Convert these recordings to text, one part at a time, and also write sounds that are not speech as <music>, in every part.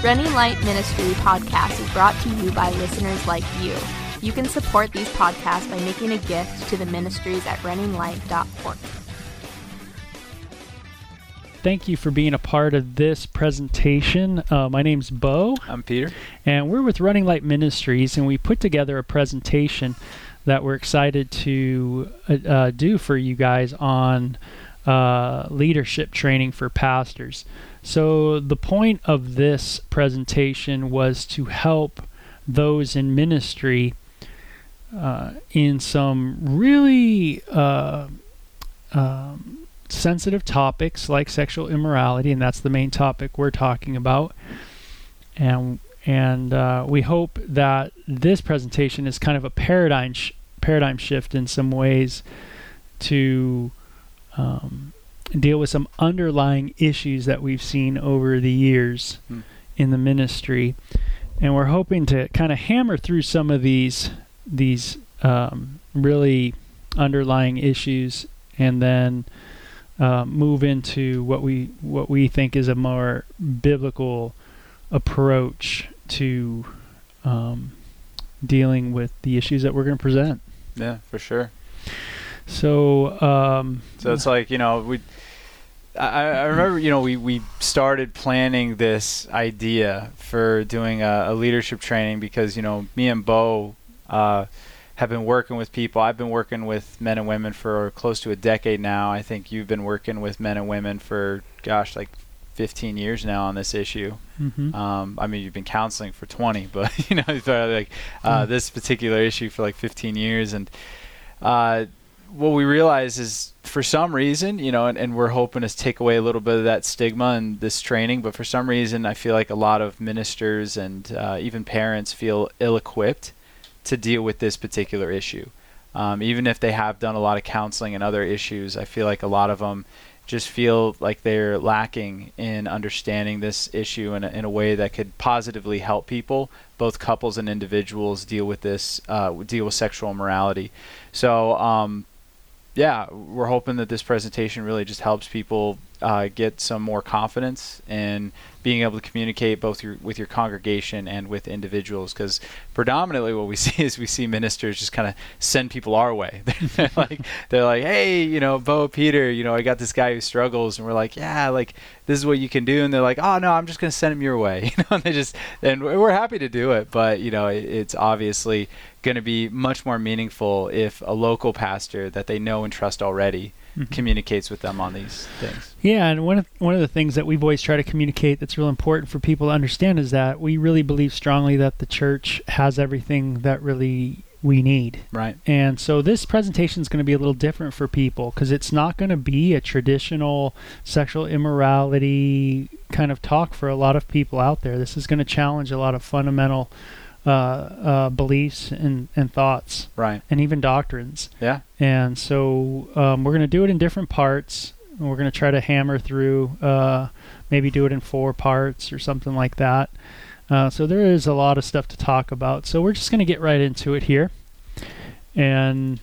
Running Light Ministry podcast is brought to you by listeners like you. You can support these podcasts by making a gift to the ministries at runninglight.org. Thank you for being a part of this presentation. Uh, my name's Bo. I'm Peter. And we're with Running Light Ministries, and we put together a presentation that we're excited to uh, uh do for you guys on uh, leadership training for pastors. So, the point of this presentation was to help those in ministry uh, in some really uh, um, sensitive topics like sexual immorality, and that's the main topic we're talking about. And and uh, we hope that this presentation is kind of a paradigm sh- paradigm shift in some ways to um, deal with some underlying issues that we've seen over the years hmm. in the ministry, and we're hoping to kind of hammer through some of these these um, really underlying issues, and then uh, move into what we what we think is a more biblical approach to um, dealing with the issues that we're going to present. Yeah, for sure. So, um, so it's like you know we. I, I remember, you know, we, we started planning this idea for doing a, a leadership training because, you know, me and Bo uh, have been working with people. I've been working with men and women for close to a decade now. I think you've been working with men and women for, gosh, like 15 years now on this issue. Mm-hmm. Um, I mean, you've been counseling for 20, <laughs> but you know, like uh, mm. this particular issue for like 15 years, and uh, what we realize is for some reason, you know, and, and, we're hoping to take away a little bit of that stigma and this training, but for some reason, I feel like a lot of ministers and uh, even parents feel ill equipped to deal with this particular issue. Um, even if they have done a lot of counseling and other issues, I feel like a lot of them just feel like they're lacking in understanding this issue in a, in a way that could positively help people, both couples and individuals, deal with this, uh, deal with sexual immorality. So, um, yeah, we're hoping that this presentation really just helps people uh, get some more confidence in being able to communicate both your, with your congregation and with individuals. Because predominantly, what we <laughs> see is we see ministers just kind of send people our way. <laughs> they're <laughs> like, they're like, hey, you know, Bo, Peter, you know, I got this guy who struggles, and we're like, yeah, like this is what you can do, and they're like, oh no, I'm just gonna send him your way. You know, and they just, and we're happy to do it, but you know, it, it's obviously going to be much more meaningful if a local pastor that they know and trust already mm-hmm. communicates with them on these things. Yeah, and one of one of the things that we've always tried to communicate that's real important for people to understand is that we really believe strongly that the church has everything that really we need. Right. And so this presentation is going to be a little different for people because it's not going to be a traditional sexual immorality kind of talk for a lot of people out there. This is going to challenge a lot of fundamental uh, uh, beliefs and, and thoughts, right, and even doctrines. Yeah. And so um, we're going to do it in different parts. We're going to try to hammer through, uh, maybe do it in four parts or something like that. Uh, so there is a lot of stuff to talk about. So we're just going to get right into it here. And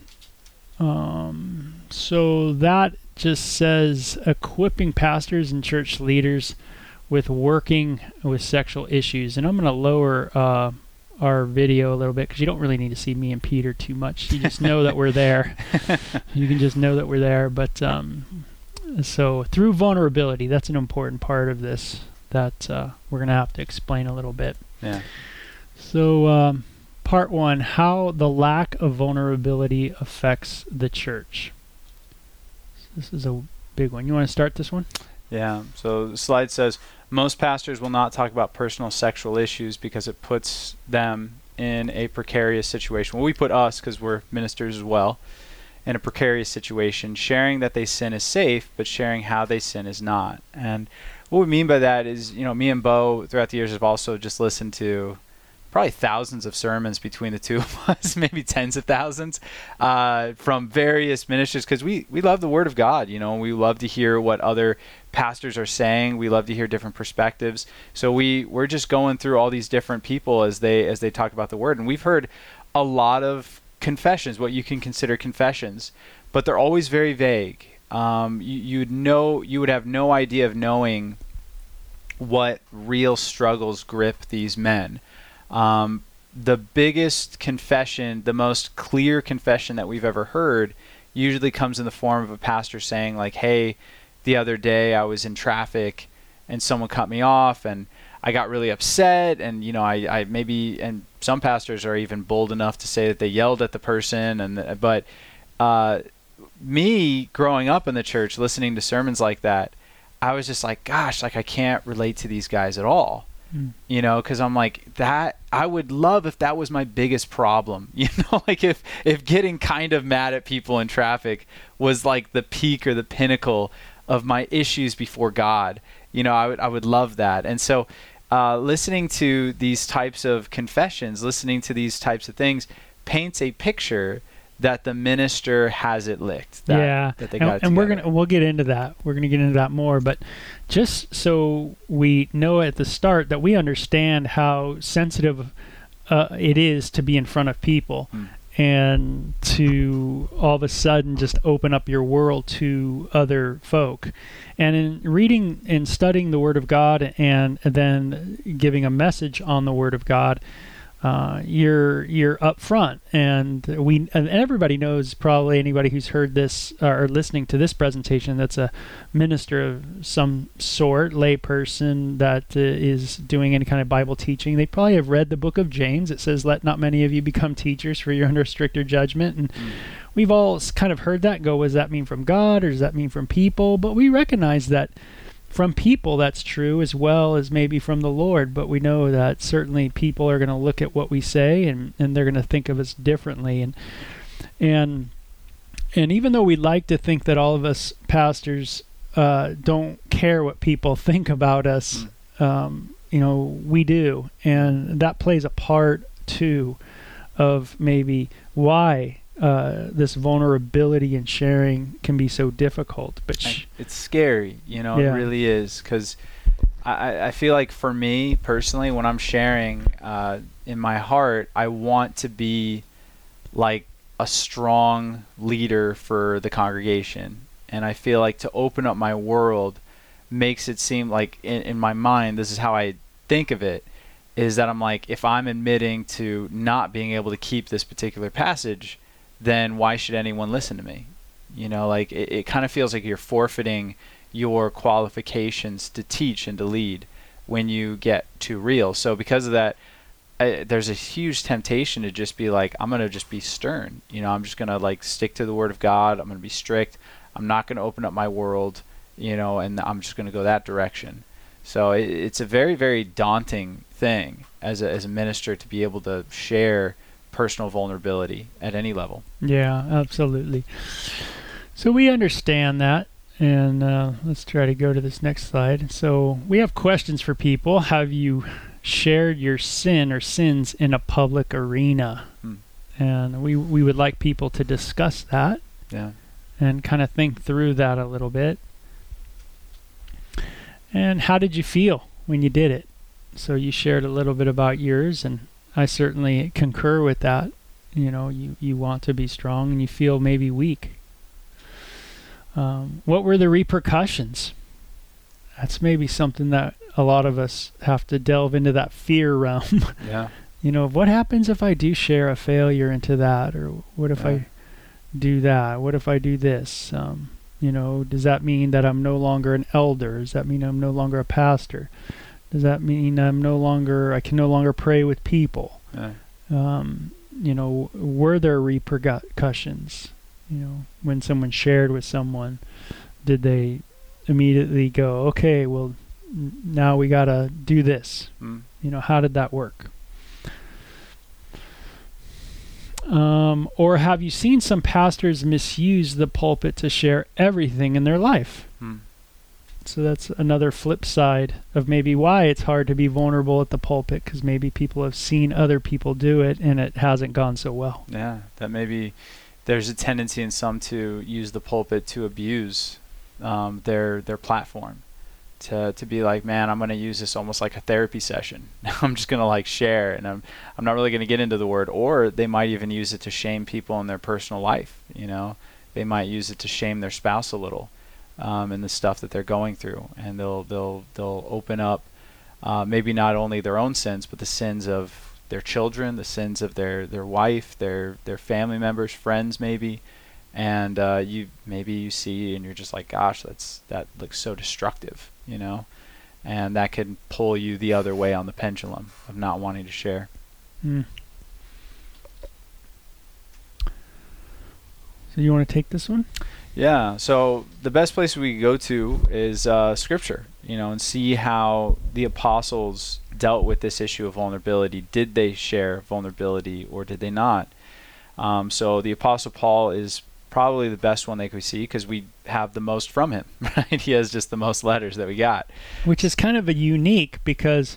um, so that just says equipping pastors and church leaders with working with sexual issues. And I'm going to lower uh, our video a little bit because you don't really need to see me and Peter too much. You just know that we're there. <laughs> you can just know that we're there. But um, so through vulnerability, that's an important part of this that uh, we're going to have to explain a little bit. Yeah. So um, part one: how the lack of vulnerability affects the church. This is a big one. You want to start this one? Yeah. So the slide says most pastors will not talk about personal sexual issues because it puts them in a precarious situation. Well, we put us because we're ministers as well in a precarious situation. Sharing that they sin is safe, but sharing how they sin is not. And what we mean by that is, you know, me and Bo throughout the years have also just listened to probably thousands of sermons between the two of <laughs> us, maybe tens of thousands, uh, from various ministers, because we, we love the Word of God, you know, we love to hear what other pastors are saying. We love to hear different perspectives. So we we're just going through all these different people as they as they talk about the Word, and we've heard a lot of confessions, what you can consider confessions, but they're always very vague. Um, you, you'd know you would have no idea of knowing what real struggles grip these men. Um, the biggest confession, the most clear confession that we've ever heard, usually comes in the form of a pastor saying, like, hey, the other day I was in traffic and someone cut me off and I got really upset and you know I, I maybe and some pastors are even bold enough to say that they yelled at the person and but uh, me growing up in the church listening to sermons like that I was just like gosh like I can't relate to these guys at all mm. you know because I'm like that I would love if that was my biggest problem <laughs> you know like if if getting kind of mad at people in traffic was like the peak or the pinnacle of my issues before God you know, I would I would love that. And so, uh, listening to these types of confessions, listening to these types of things, paints a picture that the minister has it licked. That, yeah, that they and, got and we're gonna we'll get into that. We're gonna get into that more, but just so we know at the start that we understand how sensitive uh, it is to be in front of people. Mm and to all of a sudden just open up your world to other folk. And in reading and studying the Word of God and, then giving a message on the Word of God, uh, you're you're up front, and we and everybody knows probably anybody who's heard this or listening to this presentation that's a minister of some sort, layperson that uh, is doing any kind of Bible teaching. They probably have read the book of James. It says, "Let not many of you become teachers, for you're under stricter judgment." And mm. we've all kind of heard that. Go, what does that mean from God, or does that mean from people? But we recognize that from people that's true as well as maybe from the Lord, but we know that certainly people are going to look at what we say and, and they're going to think of us differently. And and and even though we like to think that all of us pastors uh, don't care what people <laughs> think about us, mm. um, you know, we do, and that plays a part too of maybe why uh, this vulnerability and sharing can be so difficult. But sh- it's scary, you know, yeah. it really is, because I, I feel like for me personally, when I'm sharing uh, in my heart, I want to be like a strong leader for the congregation, and I feel like to open up my world makes it seem like in, in my mind, this is how I think of it. Is that I'm like, if I'm admitting to not being able to keep this particular passage, then why should anyone listen to me? You know, like it, it kind of feels like you're forfeiting your qualifications to teach and to lead when you get too real. So because of that, I, there's a huge temptation to just be like, I'm gonna just be stern. You know, I'm just gonna like stick to the word of God. I'm gonna be strict. I'm not gonna open up my world. You know, and I'm just gonna go that direction. So it, it's a very very daunting thing as a as a minister to be able to share personal vulnerability at any level. Yeah, absolutely. So we understand that. And uh, let's try to go to this next slide. So we have questions for people. Have you shared your sin or sins in a public arena? Hmm. And we, we would like people to discuss that. Yeah. And kind of think through that a little bit. And how did you feel when you did it? So you shared a little bit about yours and I certainly concur with that. You know, you, you want to be strong and you feel maybe weak. Um, what were the repercussions? That's maybe something that a lot of us have to delve into that fear realm. <laughs> Yeah. you know, what happens if I do share a failure into that? Or what if yeah. I do that? What if I do this? Um, you know, does that mean that I'm no longer an elder? Does that mean I'm no longer a pastor? Does that mean I'm no longer I can no longer pray with people? Yeah. Um, you know, were there repercussions? You know, when someone shared with someone, did they immediately go, okay, well, now we gotta do this? Mm. You know, how did that work? Um, or have you seen some pastors misuse the pulpit to share everything in their life? Mm. So that's another flip side of maybe why it's hard to be vulnerable at the pulpit because maybe people have seen other people do it and it hasn't gone so well. Yeah, that maybe there's a tendency in some to use the pulpit to abuse um, their their platform. To, to be like, man, I'm going to use this almost like a therapy session. <laughs> I'm just going to like share, and I'm I'm not really going to get into the word. Or they might even use it to shame people in their personal life. You know, they might use it to shame their spouse a little um, and the stuff that they're going through, and they'll they'll they'll open up uh, maybe not only their own sins, but the sins of their children, the sins of their their wife, their their family members, friends, maybe. And uh, you maybe you see and you're just like, gosh, that's that looks so destructive, you know, and that can pull you the other way on the pendulum of not wanting to share. Mm. So you want to take this one? Yeah. So the best place we could go to is uh, Scripture, you know, and see how the apostles dealt with this issue of vulnerability. Did they share vulnerability or did they not? Um, so the apostle Paul is probably the best one they could see because we have the most from him. <laughs> Right? He has just the most letters that we got. Which is kind of a unique because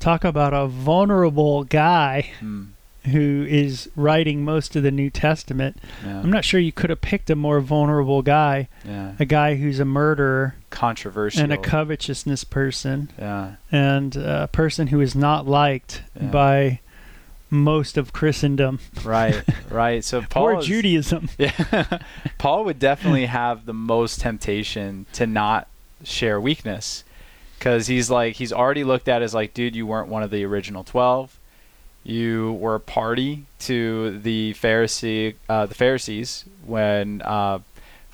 talk about a vulnerable guy. Mm who is writing most of the New Testament. Yeah. I'm not sure you could have picked a more vulnerable guy, Yeah. a guy who's a murderer Controversial. and a covetousness person, yeah. and a person who is not liked by most of Christendom Right. <laughs> Right. So Paul or is- Judaism. <laughs> Yeah. Paul would definitely have the most temptation to not share weakness because he's like, he's already looked at as like, dude, you weren't one of the original 12. You were a party to the Pharisee, uh, the Pharisees when, uh,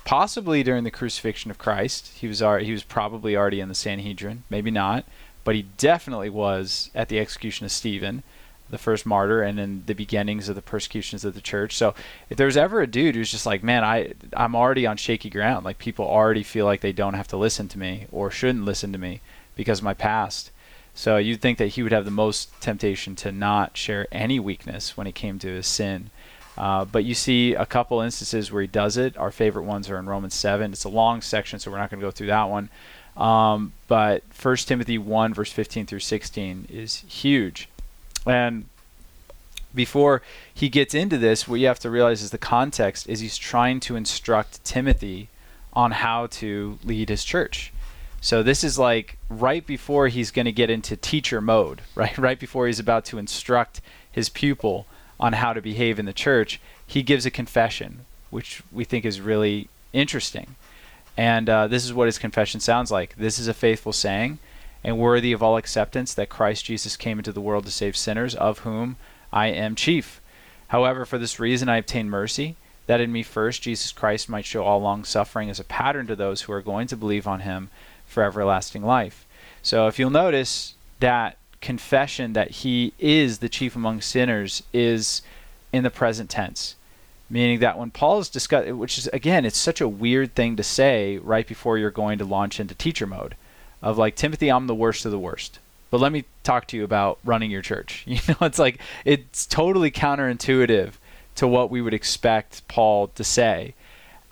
possibly during the crucifixion of Christ, he was already, he was probably already in the Sanhedrin, maybe not, but he definitely was at the execution of Stephen, the first martyr, and in the beginnings of the persecutions of the church. So if there was ever a dude who's just like, man, I I'm already on shaky ground. Like people already feel like they don't have to listen to me or shouldn't listen to me because of my past. So you'd think that he would have the most temptation to not share any weakness when it came to his sin. Uh, but you see a couple instances where he does it. Our favorite ones are in Romans 7. It's a long section, so we're not going to go through that one. Um, but 1 Timothy 1, verse 15 through 16 is huge. And before he gets into this, what you have to realize is the context is he's trying to instruct Timothy on how to lead his church. So this is like right before he's going to get into teacher mode, <laughs> right? Right before he's about to instruct his pupil on how to behave in the church, he gives a confession, which we think is really interesting. And uh, this is what his confession sounds like. This is a faithful saying and worthy of all acceptance that Christ Jesus came into the world to save sinners, of whom I am chief. However, for this reason I obtain mercy, that in me first Jesus Christ might show all long suffering as a pattern to those who are going to believe on him for everlasting life. So if you'll notice that confession that he is the chief among sinners is in the present tense. Meaning that when Paul is discussing, which is again, it's such a weird thing to say right before you're going to launch into teacher mode of like Timothy, I'm the worst of the worst. But let me talk to you about running your church. <laughs> You know, it's like it's totally counterintuitive to what we would expect Paul to say.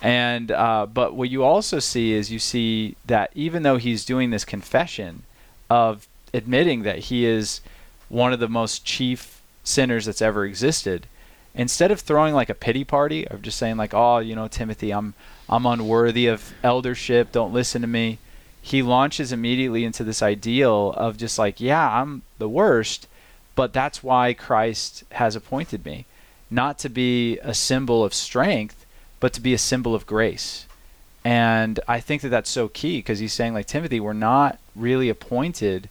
And uh, but what you also see is you see that even though he's doing this confession of admitting that he is one of the most chief sinners that's ever existed, instead of throwing like a pity party of just saying like, "Oh, you know, Timothy, I'm I'm unworthy of eldership. Don't listen to me." He launches immediately into this ideal of just like, "Yeah, I'm the worst, but that's why Christ has appointed me, not to be a symbol of strength, but to be a symbol of grace." And I think that that's so key because he's saying like, "Timothy, we're not really appointed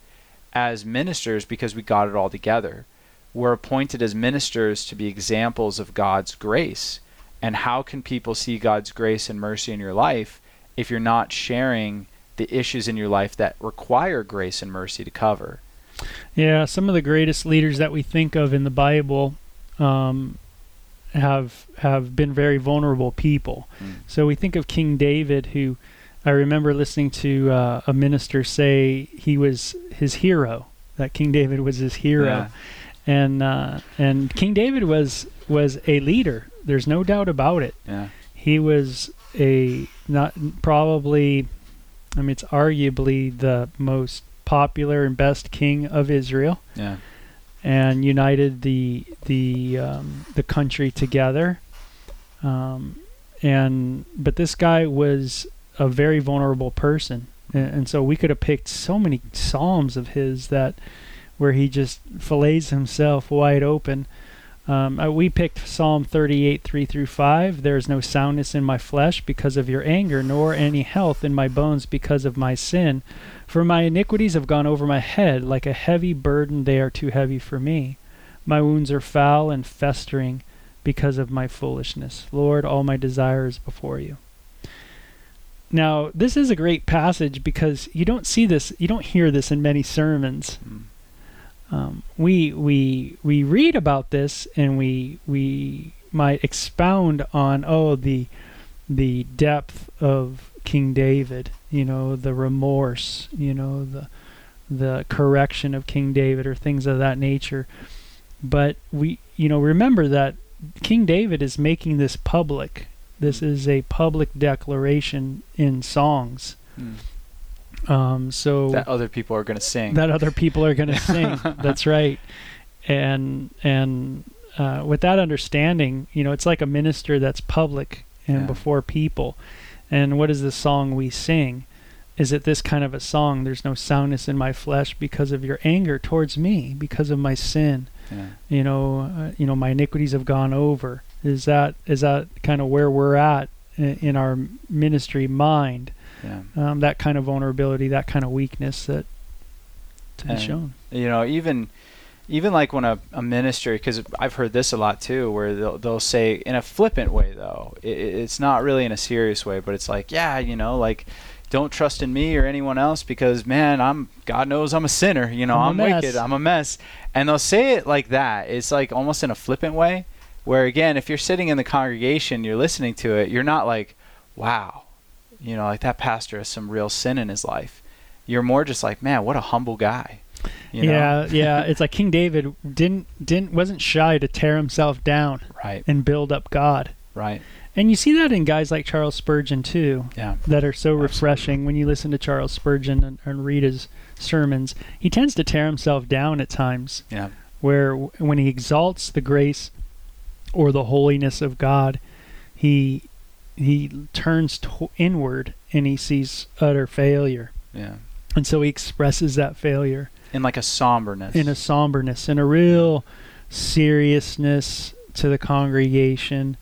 as ministers because we got it all together." we're appointed as ministers to be examples of God's grace. And how can people see God's grace and mercy in your life if you're not sharing the issues in your life that require grace and mercy to cover? Yeah, some of the greatest leaders that we think of in the Bible um, have have been very vulnerable people. Mm. So we think of King David, who I remember listening to uh, a minister say he was his hero. That King David was his hero, Yeah. and uh, and King David was was a leader. There's no doubt about it. Yeah. He was a not probably, I mean, it's arguably the most popular and best king of Israel Yeah. And united the the um, the country together. Um, and but this guy was a very vulnerable person, and, and so we could have picked so many psalms of his that where he just fillets himself wide open. Um, uh, we picked Psalm 38, 3 through 5. There is no soundness in my flesh because of your anger, nor any health in my bones because of my sin. For my iniquities have gone over my head, like a heavy burden, they are too heavy for me. My wounds are foul and festering because of my foolishness. Lord, all my desires before you. Now, this is a great passage because you don't see this, you don't hear this in many sermons. Mm. Um, we we we read about this and we we might expound on oh the the depth of King David, you know, the remorse, you know, the the correction of King David or things of that nature. But we you know remember that King David is making this public. This is a public declaration in songs. Mm. Um, so That other people are going to sing. that other people are going <laughs> to sing. That's right. And and uh, with that understanding, you know, it's like a minister that's public and Yeah. before people. And what is the song we sing? Is it this kind of a song? There's no soundness in my flesh because of your anger towards me, because of my sin. yeah. You know, uh, you know, my iniquities have gone over. Is that is that kind of where we're at in, in our ministry mind? Yeah. Um, that kind of vulnerability, that kind of weakness that to be shown. you know even even like when a, a minister because i've heard this a lot too where they'll, they'll say in a flippant way though. It, it's not really in a serious way but it's like yeah you know like don't trust in me or anyone else because man i'm god knows i'm a sinner. You know I'm i'm, wicked. i'm a mess. And they'll say it like that. It's like almost in a flippant way where again if you're sitting in the congregation you're listening to it you're not like wow you know like that pastor has some real sin in his life you're more just like man what a humble guy you know? yeah, yeah. It's like King David didn't didn't wasn't shy to tear himself down Right, and build up God. right. And you see that in guys like Charles Spurgeon too, Yeah. that are so Absolutely. refreshing when you listen to Charles Spurgeon and, and read his sermons. He tends to tear himself down at times, Yeah. where when he exalts the grace or the holiness of God, he he turns to inward and he sees utter failure, Yeah. and so he expresses that failure. In like a somberness. in a somberness and a real seriousness to the congregation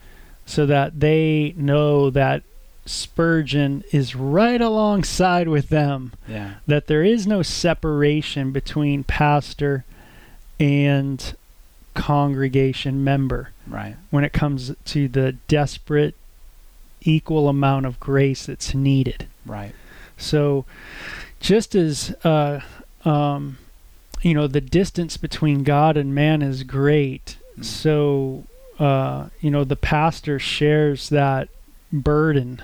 so that they know that Spurgeon is right alongside with them, yeah. that there is no separation between pastor and congregation member Right. when it comes to the desperate equal amount of grace that's needed. Right. So, just as uh, um, you know, the distance between God and man is great. Mm. So, uh, you know, the pastor shares that burden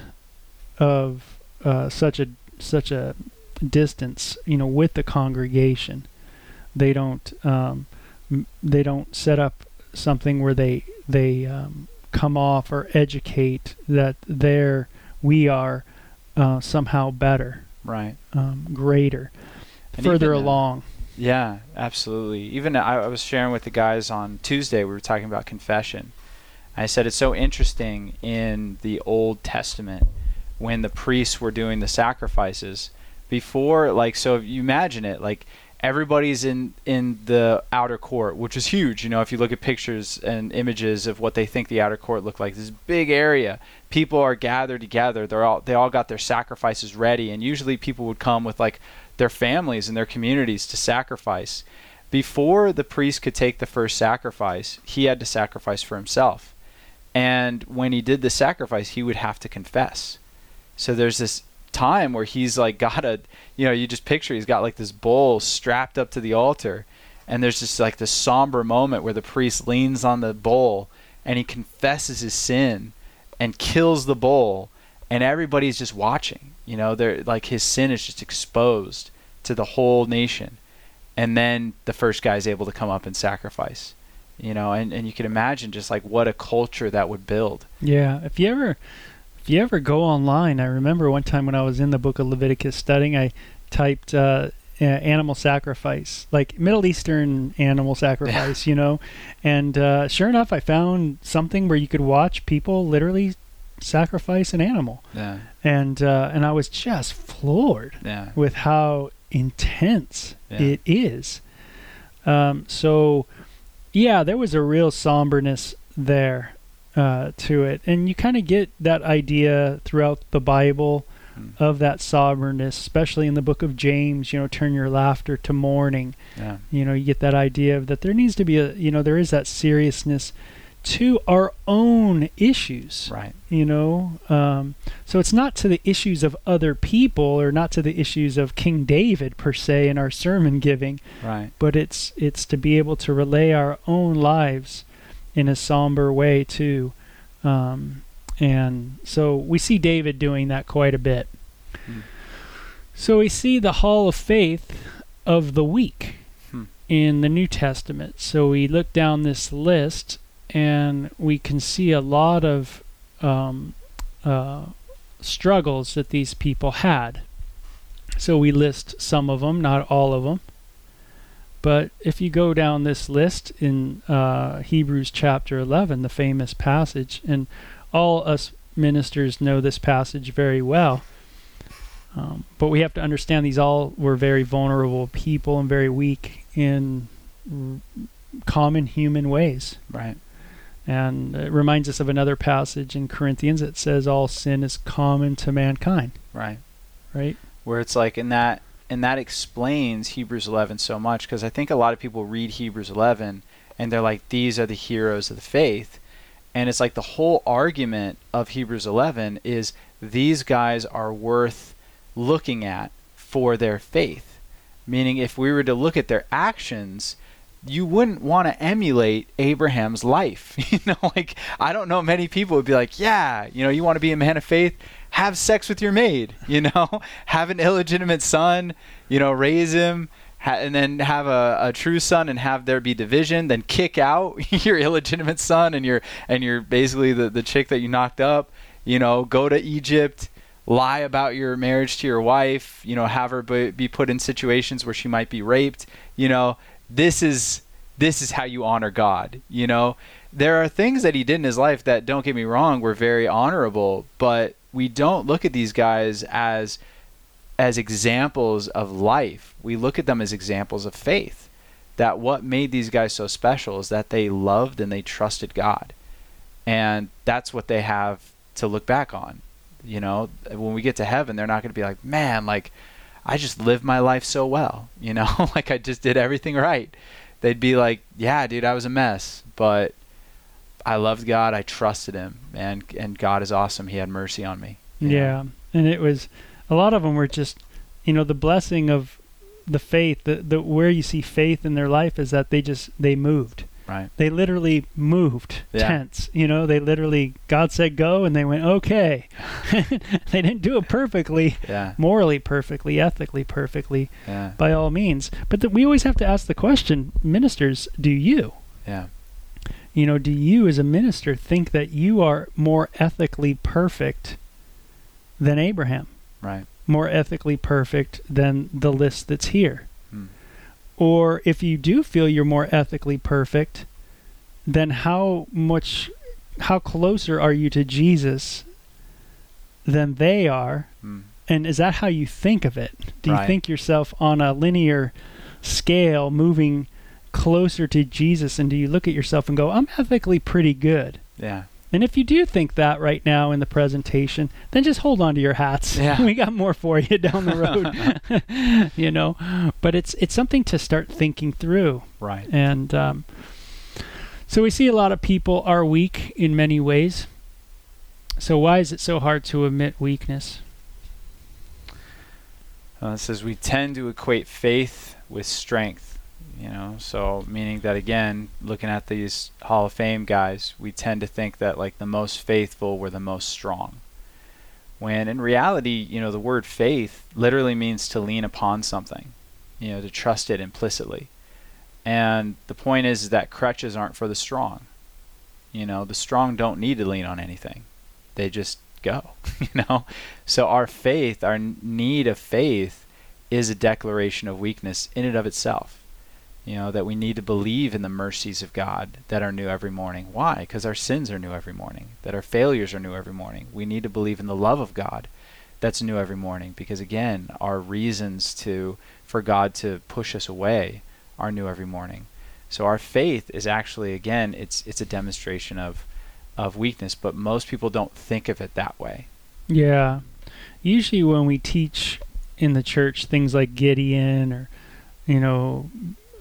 of uh, such a such a distance, you know, with the congregation. They don't um, m- they don't set up something where they they um, come off or educate that they're we are uh, somehow better, Right. um, greater, And further even, uh, along. Yeah, absolutely. Even I, I was sharing with the guys on Tuesday, we were talking about confession. I said it's so interesting in the Old Testament when the priests were doing the sacrifices before like so if you imagine it like everybody's in in the outer court which is huge you know if you look at pictures and images of what they think the outer court looked like. This big area. People are gathered together. They're all they all got their sacrifices ready and usually people would come with like their families and their communities to sacrifice. Before the priest could take the first sacrifice he had to sacrifice for himself. And when he did the sacrifice he would have to confess. So there's this time where he's like <laughs> got a you know you just picture he's got like this bowl strapped up to the altar and there's just like this somber moment where the priest leans on the bowl and he confesses his sin and kills the bull and everybody's just watching you know? They're like his sin is just exposed to the whole nation and then the first guy's able to come up and sacrifice you know? And, and you can imagine just like what a culture that would build. Yeah, if you ever if you ever go online, I remember one time when I was in the book of Leviticus studying, I typed uh, animal sacrifice, like Middle Eastern animal sacrifice, you know, and uh, sure enough, I found something where you could watch people literally sacrifice an animal, yeah. And uh, and I was just floored yeah. with how intense Yeah. it is. Um, so, yeah, there was a real somberness there uh, to it, and you kind of get that idea throughout the Bible Hmm. of that somberness, especially in the book of James. You know, turn your laughter to mourning. Yeah. You know, you get that idea of that there needs to be a, you know, there is that seriousness to our own issues. Right. You know, um, so it's not to the issues of other people or not to the issues of King David per se in our sermon giving, Right. but it's it's to be able to relay our own lives in a somber way too. Um, and so we see David doing that quite a bit. Hmm. So we see the hall of faith of the weak Hmm. in the New Testament. So we look down this list and we can see a lot of um, uh, struggles that these people had. So we list some of them, not all of them. But if you go down this list in uh, Hebrews chapter 11, the famous passage, and all us ministers know this passage very well. Um, but we have to understand these all were very vulnerable people and very weak in r- common human ways. Right. And it reminds us of another passage in Corinthians that says all sin is common to mankind, Right. right? Where it's like in that and that explains Hebrews 11 so much because I think a lot of people read Hebrews 11 and they're like these are the heroes of the faith. And it's like the whole argument of Hebrews 11 is these guys are worth looking at for their faith. Meaning if we were to look at their actions you wouldn't want to emulate Abraham's life. <laughs> You know, like I don't know many people would be like, "Yeah, you know, you want to be a man of faith, have sex with your maid, <laughs> you know, have an illegitimate son, you know, raise him, and then have a, a true son and have there be division, then kick out <laughs> your illegitimate son and your and you're basically the the chick that you knocked up, you know, go to Egypt, lie about your marriage to your wife, you know, have her be, be put in situations where she might be raped, you know, this is this is how you honor God. You know, there are things that he did in his life that don't get me wrong were very honorable, but we don't look at these guys as as examples of life. We look at them as examples of faith. That what made these guys so special is that they loved and they trusted God. And that's what they have to look back on. You know, when we get to heaven, they're not going to be like, "Man, like I just lived my life so well, you know, <laughs> like I just did everything right. They'd be like, "Yeah, dude, I was a mess, but I loved God. I trusted Him, and and God is awesome. He had mercy on me." you know? Yeah, and it was a lot of them were just, you know, the blessing of the faith. The the where you see faith in their life is that they just they moved. Right. They literally moved Yeah. tents. You know, they literally God said go, and they went okay. <laughs> <laughs> they didn't do it perfectly, Yeah. morally perfectly, ethically perfectly, Yeah. by all means. But th- we always have to ask the question, ministers, do you? Yeah. You know, do you as a minister think that you are more ethically perfect than Abraham? Right. More ethically perfect than the list that's here? Or if you do feel you're more ethically perfect, then how much how closer are you to Jesus than they are? Hmm. And is that how you think of it? Do you think yourself on a linear scale moving closer to Jesus and do you look at yourself and go, I'm ethically pretty good? Yeah. And if you do think that right now in the presentation, then just hold on to your hats. <laughs> Yeah. we got more for you down the road. <laughs> <laughs> you know, but it's it's something to start thinking through. Right. And um, so we see a lot of people are weak in many ways. So why is it so hard to admit weakness? Uh, it says we tend to equate faith with strength. You know, so meaning that again, looking at these Hall of Fame guys, we tend to think that like the most faithful were the most strong. When in reality, you know, the word faith literally means to lean upon something, you know, to trust it implicitly. And the point is, is that crutches aren't for the strong. You know, the strong don't need to lean on anything. They just go, <laughs> you know? So our faith, our need of faith is a declaration of weakness in and of itself. You know, that we need to believe in the mercies of God that are new every morning. Why? Because our sins are new every morning, that our failures are new every morning. We need to believe in the love of God that's new every morning because again, our reasons to for God to push us away are new every morning. So our faith is actually again it's it's a demonstration of of weakness, but most people don't think of it that way. Yeah. Usually when we teach in the church things like Gideon or you know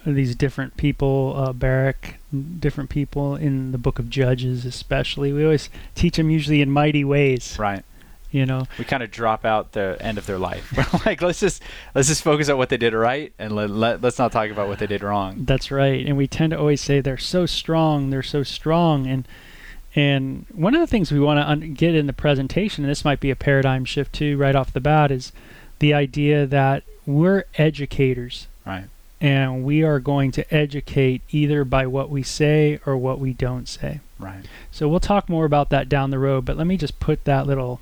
these different people, uh, Barak, different people in the book of Judges, especially. We always teach them usually in mighty ways. Right. You know, we kind of drop out the end of their life. <laughs> We're like, let's just let's just focus on what they did right, and let, let let's not talk about what they did wrong. That's right. And we tend to always say they're so strong, they're so strong, and and one of the things we want to un- get in the presentation, and this might be a paradigm shift too, right off the bat, is the idea that we're educators. Right and we are going to educate either by what we say or what we don't say. Right. So we'll talk more about that down the road, but let me just put that little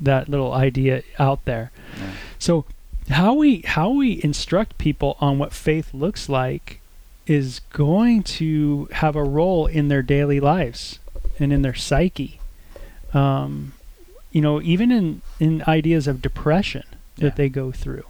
that little idea out there. Yeah. So how we how we instruct people on what faith looks like is going to have a role in their daily lives and in their psyche. Um, you know, even in in ideas of depression that yeah. they go through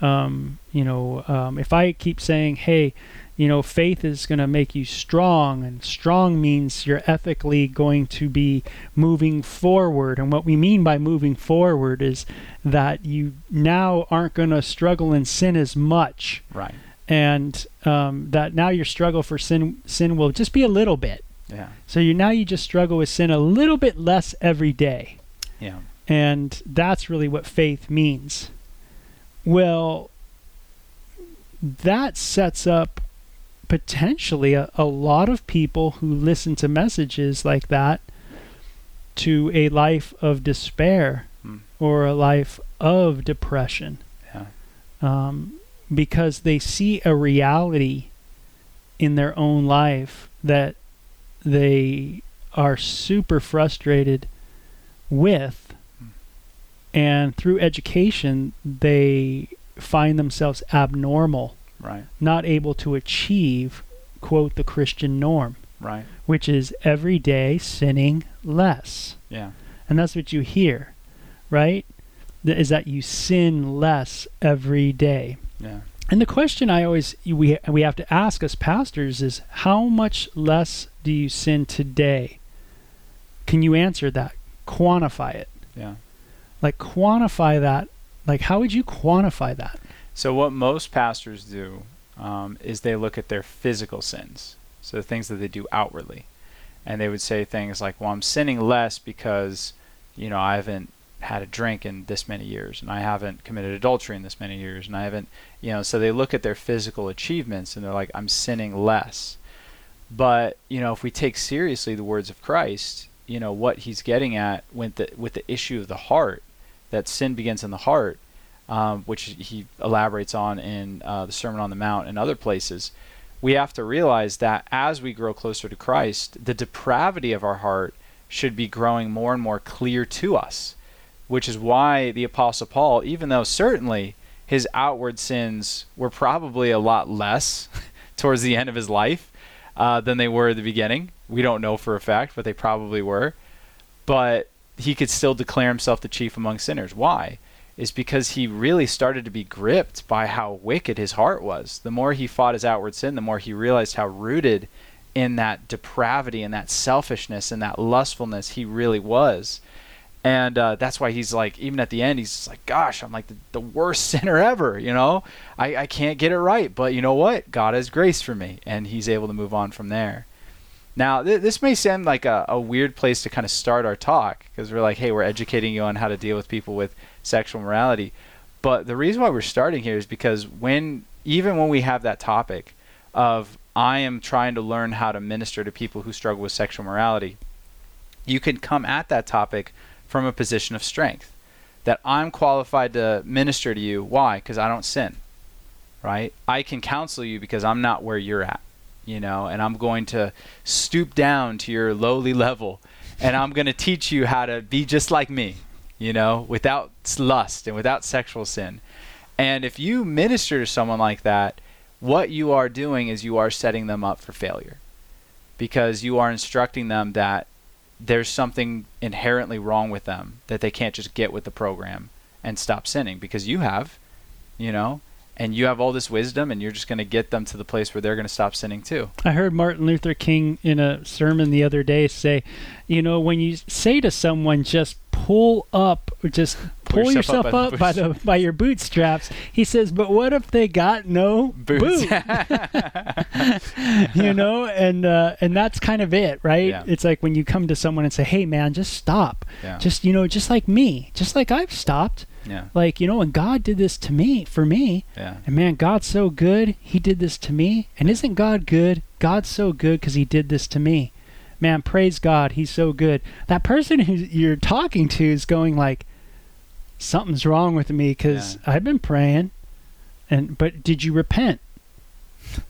um, you know, um, if I keep saying, hey, you know, faith is going to make you strong, and strong means you're ethically going to be moving forward. And what we mean by moving forward is that you now aren't going to struggle in sin as much. Right. And um, that now your struggle for sin sin will just be a little bit. Yeah. So you now you just struggle with sin a little bit less every day. Yeah. And that's really what faith means. Well, that sets up potentially a, a lot of people who listen to messages like that to a life of despair hmm. or a life of depression. Yeah. Um, because they see a reality in their own life that they are super frustrated with and through education they find themselves abnormal right. not able to achieve quote the christian norm right. which is every day sinning less. Yeah. And that's what you hear right? Is that you sin less every day. Yeah. And the question i always we we have to ask as pastors is how much less do you sin today? Can you answer that? Quantify it. Yeah like quantify that. Like how would you quantify that? So what most pastors do um, is they look at their physical sins so the things that they do outwardly. And they would say things like well i'm sinning less because you know i haven't had a drink in this many years and i haven't committed adultery in this many years and i haven't you know so they look at their physical achievements and they're like i'm sinning less. But you know if we take seriously the words of christ you know what he's getting at with the with the issue of the heart that sin begins in the heart, um, which he elaborates on in uh, the Sermon on the Mount and other places. We have to realize that as we grow closer to Christ, the depravity of our heart should be growing more and more clear to us, which is why the Apostle Paul, even though certainly his outward sins were probably a lot less <laughs> towards the end of his life uh, than they were at the beginning. We don't know for a fact, but they probably were. But he could still declare himself the chief among sinners. Why? Is because he really started to be gripped by how wicked his heart was. The more he fought his outward sin, the more he realized how rooted in that depravity and that selfishness and that lustfulness he really was. And uh, that's why he's like, even at the end, he's like, gosh, I'm like the, the worst <laughs> sinner ever, you know? I, I can't get it right. But you know what? God has grace for me. And he's able to move on from there. Now, th- this may sound like a, a weird place to kind of start our talk because we're like, hey, we're educating you on how to deal with people with sexual morality. But the reason why we're starting here is because when, even when we have that topic of I am trying to learn how to minister to people who struggle with sexual morality, you can come at that topic from a position of strength. That I'm qualified to minister to you. Why? Because I don't sin. Right? I can counsel you because I'm not where you're at you know, and I'm going to stoop down to your lowly level and I'm going to teach you how to be just like me, you know, without lust and without sexual sin. And if you minister to someone like that, what you are doing is you are setting them up for failure because you are instructing them that there's something inherently wrong with them that they can't just get with the program and stop sinning because you have, you know, and you have all this wisdom and you're just going to get them to the place where they're going to stop sinning too. I heard Martin Luther King in a sermon the other day say, you know, when you say to someone just pull up or just pull, pull yourself, yourself, up, by, the, by, the by your bootstraps, he says, but what if they got no boots? <laughs> you know, and uh, and that's kind of it, right? Yeah. It's like when you come to someone and say, "Hey man, just stop." Yeah. Just, you know, just like me, just like I've stopped yeah. Like, you know, and God did this to me, for me. Yeah. And man, God's so good. He did this to me. And isn't God good? God's so good because he did this to me. Man, praise God. He's so good. That person who you're talking to is going like, something's wrong with me because yeah. I've been praying. And, but did you repent?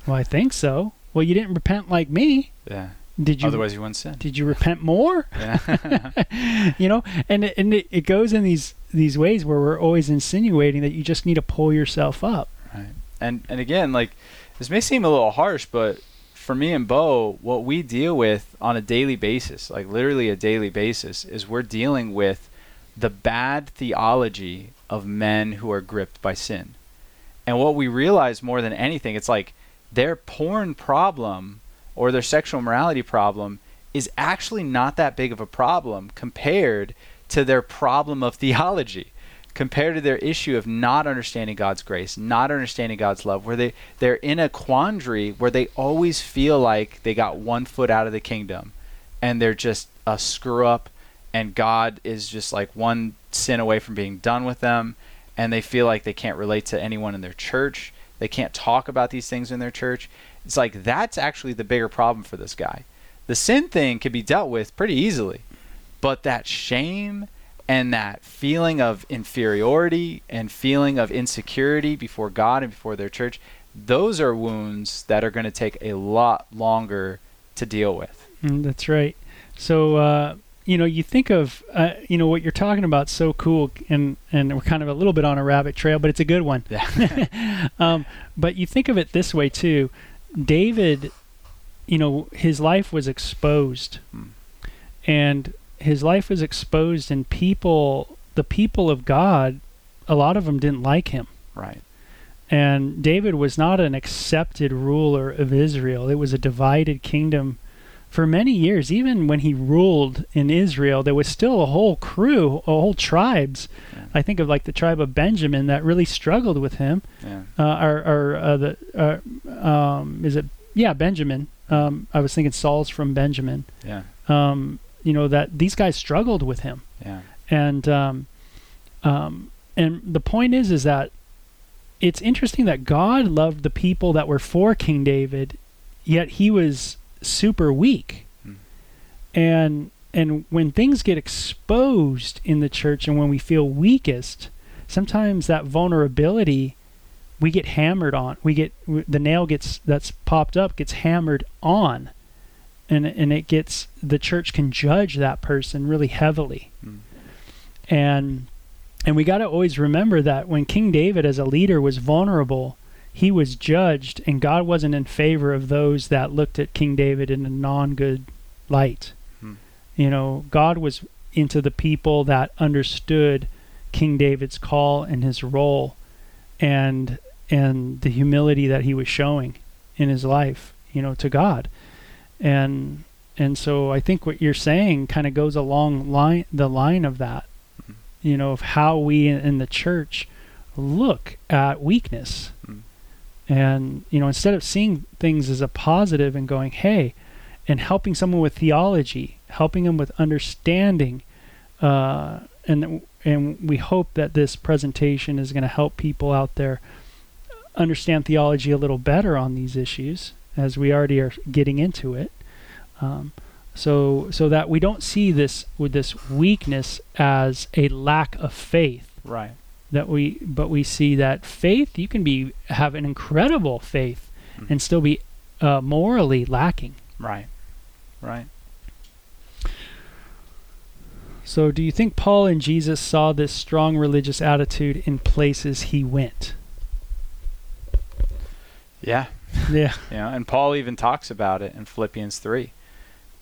well, I think so. Well, you didn't repent like me. Yeah. Did you? Otherwise, you wouldn't sin. Did you repent more? Yeah. <laughs> you know, and it, and it, it goes in these these ways where we're always insinuating that you just need to pull yourself up. Right. And and again, like this may seem a little harsh, but for me and Bo, what we deal with on a daily basis, like literally a daily basis, is we're dealing with the bad theology of men who are gripped by sin. And what we realize more than anything, it's like their porn problem or their sexual morality problem is actually not that big of a problem compared to their problem of <laughs> theology compared to their issue of not understanding God's grace, not understanding God's love, where they, they're in a quandary where they always feel like they got one foot out of the kingdom and they're just a screw up and God is just like one sin away from being done with them and they feel like they can't relate to anyone in their church. They can't talk about these things in their church. It's like that's actually the bigger problem for this guy. The sin thing can be dealt with pretty easily, but that shame and that feeling of inferiority and feeling of insecurity before God and before their church, those are wounds that are going to take a lot longer to deal with. Mm, that's right. So, uh, you know, you think of, uh, you know, what you're talking about so cool, and and we're kind of a little bit on a rabbit trail, but it's a good one. Yeah. <laughs> um, but you think of it this way too. David, you know, his life was exposed. Hmm. And his life was exposed, and people, the people of God, a lot of them didn't like him. Right. And David was not an accepted ruler of Israel, it was a divided kingdom. For many years, even when he ruled in Israel, there was still a whole crew, a whole tribes. Yeah. I think of like the tribe of Benjamin that really struggled with him. Yeah. Uh, or, or uh, the uh, um, is it yeah Benjamin? Um, I was thinking Saul's from Benjamin. Yeah. Um, you know that these guys struggled with him. Yeah. And um, um, and the point is is that it's interesting that God loved the people that were for King David, yet he was super weak. Hmm. And and when things get exposed in the church and when we feel weakest, sometimes that vulnerability we get hammered on. We get the nail gets that's popped up gets hammered on, and and it gets the church can judge that person really heavily, mm. and and we got to always remember that when King David as a leader was vulnerable, he was judged, and God wasn't in favor of those that looked at King David in a non-good light. Mm. You know, God was into the people that understood King David's call and his role and and the humility that he was showing in his life, you know, to God. And and so I think what you're saying kind of goes along line the line of that, mm-hmm. you know, of how we in the church look at weakness. Mm-hmm. And you know, instead of seeing things as a positive and going, "Hey," and helping someone with theology, helping them with understanding, uh, and and we hope that this presentation is going to help people out there understand theology a little better on these issues, as we already are getting into it. Um, so, so that we don't see this with this weakness as a lack of faith. Right. That we, but we see that faith, you can be have an incredible faith mm. and still be uh, morally lacking. Right. Right. So, do you think Paul and Jesus saw this strong religious attitude in places he went? Yeah. Yeah. <laughs> yeah. And Paul even talks about it in Philippians 3.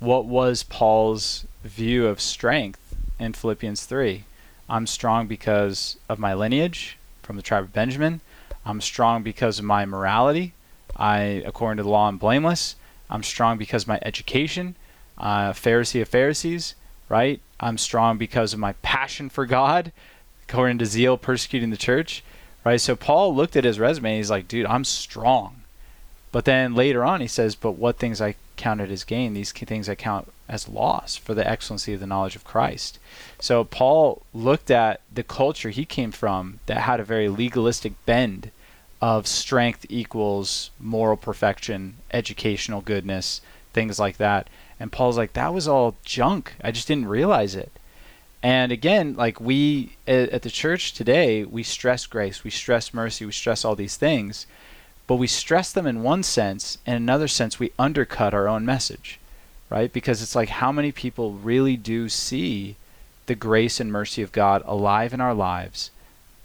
What was Paul's view of strength in Philippians 3? I'm strong because of my lineage from the tribe of Benjamin. I'm strong because of my morality. I, according to the law, am blameless. I'm strong because of my education. Uh, Pharisee of Pharisees, right? I'm strong because of my passion for God, according to zeal, persecuting the church, right? So Paul looked at his resume. he's like, dude, I'm strong. But then later on, he says, but what things I counted as gain, these things I count as loss for the excellency of the knowledge of Christ. So Paul looked at the culture he came from that had a very legalistic bend of strength equals moral perfection, educational goodness, things like that. And Paul's like, that was all junk. I just didn't realize it. And again, like we at, the church today, we stress grace, we stress mercy, we stress all these things, but we stress them in one sense, and in another sense, we undercut our own message, right? Because it's like how many people really do see the grace and mercy of God alive in our lives,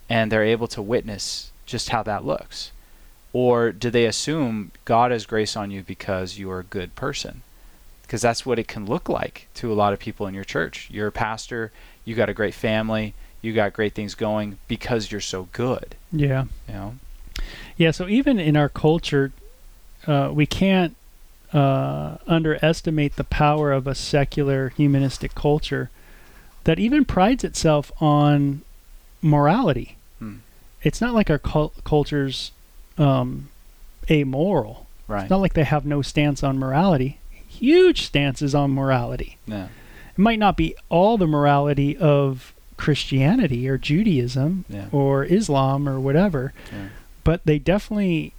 and they're able to witness just how that looks. Or do they assume God has grace on you because you are a good person? Because that's what it can look like to a lot of people in your church. You're a pastor, you got a great family, you got great things going because you're so good. Yeah. You know. Yeah. So even in our culture, uh, we can't uh, underestimate the power of a secular humanistic culture that even prides itself on morality. Hmm. It's not like our cul- culture's um, amoral. Right. It's not like they have no stance on morality. Huge stances on morality. Yeah it might not be all the morality of Christianity or Judaism yeah. or Islam or whatever, yeah. But they definitely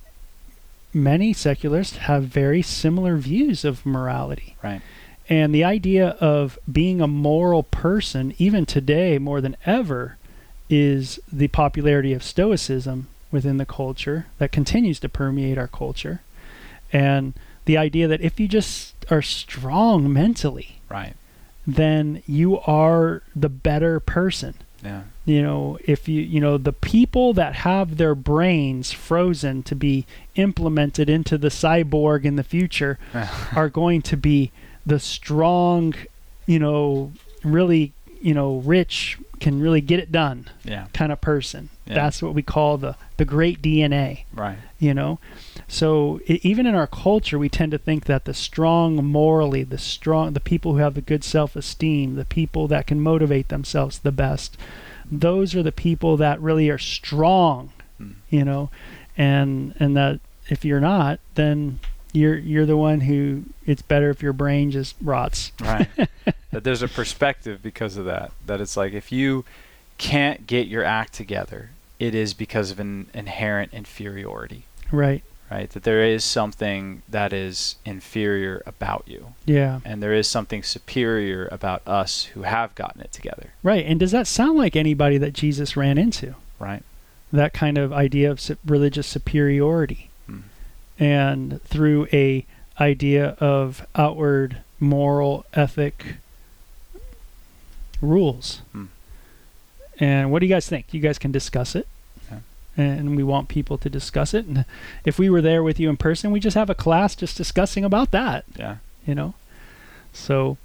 many secularists have very similar views of morality. Right. And the idea of being a moral person, even today more than ever, is the popularity of Stoicism within the culture that continues to permeate our culture. And the idea that if you just are strong mentally, right then you are the better person. Yeah. You know, if you you know the people that have their brains frozen to be implemented into the cyborg in the future <laughs> are going to be the strong, you know, really, you know, rich can really get it done yeah. kind of person. Yeah. That's what we call the the great DNA. Right. You know, so it, even in our culture, we tend to think that the strong morally, the strong, the people who have the good self-esteem, the people that can motivate themselves the best, those are the people that really are strong. Mm. You know, and and that if you're not, then you're you're the one who it's better if your brain just rots. Right. <laughs> that there's a perspective because of that. That it's like if you can't get your act together, it is because of an inherent inferiority. Right. Right. That there is something that is inferior about you. Yeah. And there is something superior about us who have gotten it together. Right. And does that sound like anybody that Jesus ran into? Right. That kind of idea of religious superiority. And through a idea of outward moral ethic rules. Hmm. And what do you guys think? You guys can discuss it. Yeah. And we want people to discuss it. And if we were there with you in person, we just have a class just discussing about that. Yeah. You know? So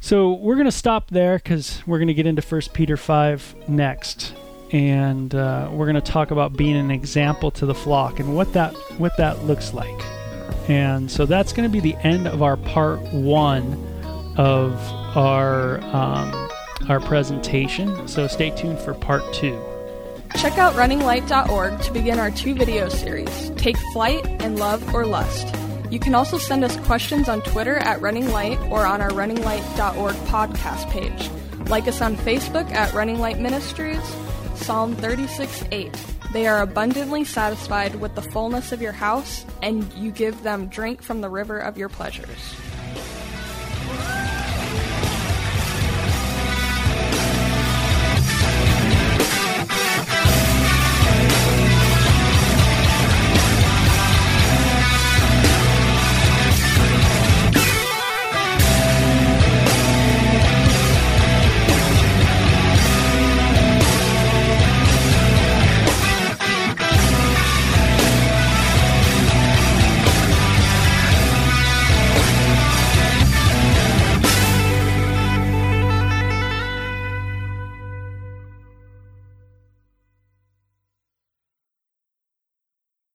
so we're going to stop there cuz we're going to get into 1 Peter 5 next. And uh, we're going to talk about being an example to the flock and what that what that looks like. And so that's going to be the end of our part 1 of our um, our presentation. So stay tuned for part two. Check out runninglight.org to begin our two video series Take Flight and Love or Lust. You can also send us questions on Twitter at Running Light or on our runninglight.org podcast page. Like us on Facebook at Running Light Ministries, Psalm 36 8. They are abundantly satisfied with the fullness of your house, and you give them drink from the river of your pleasures.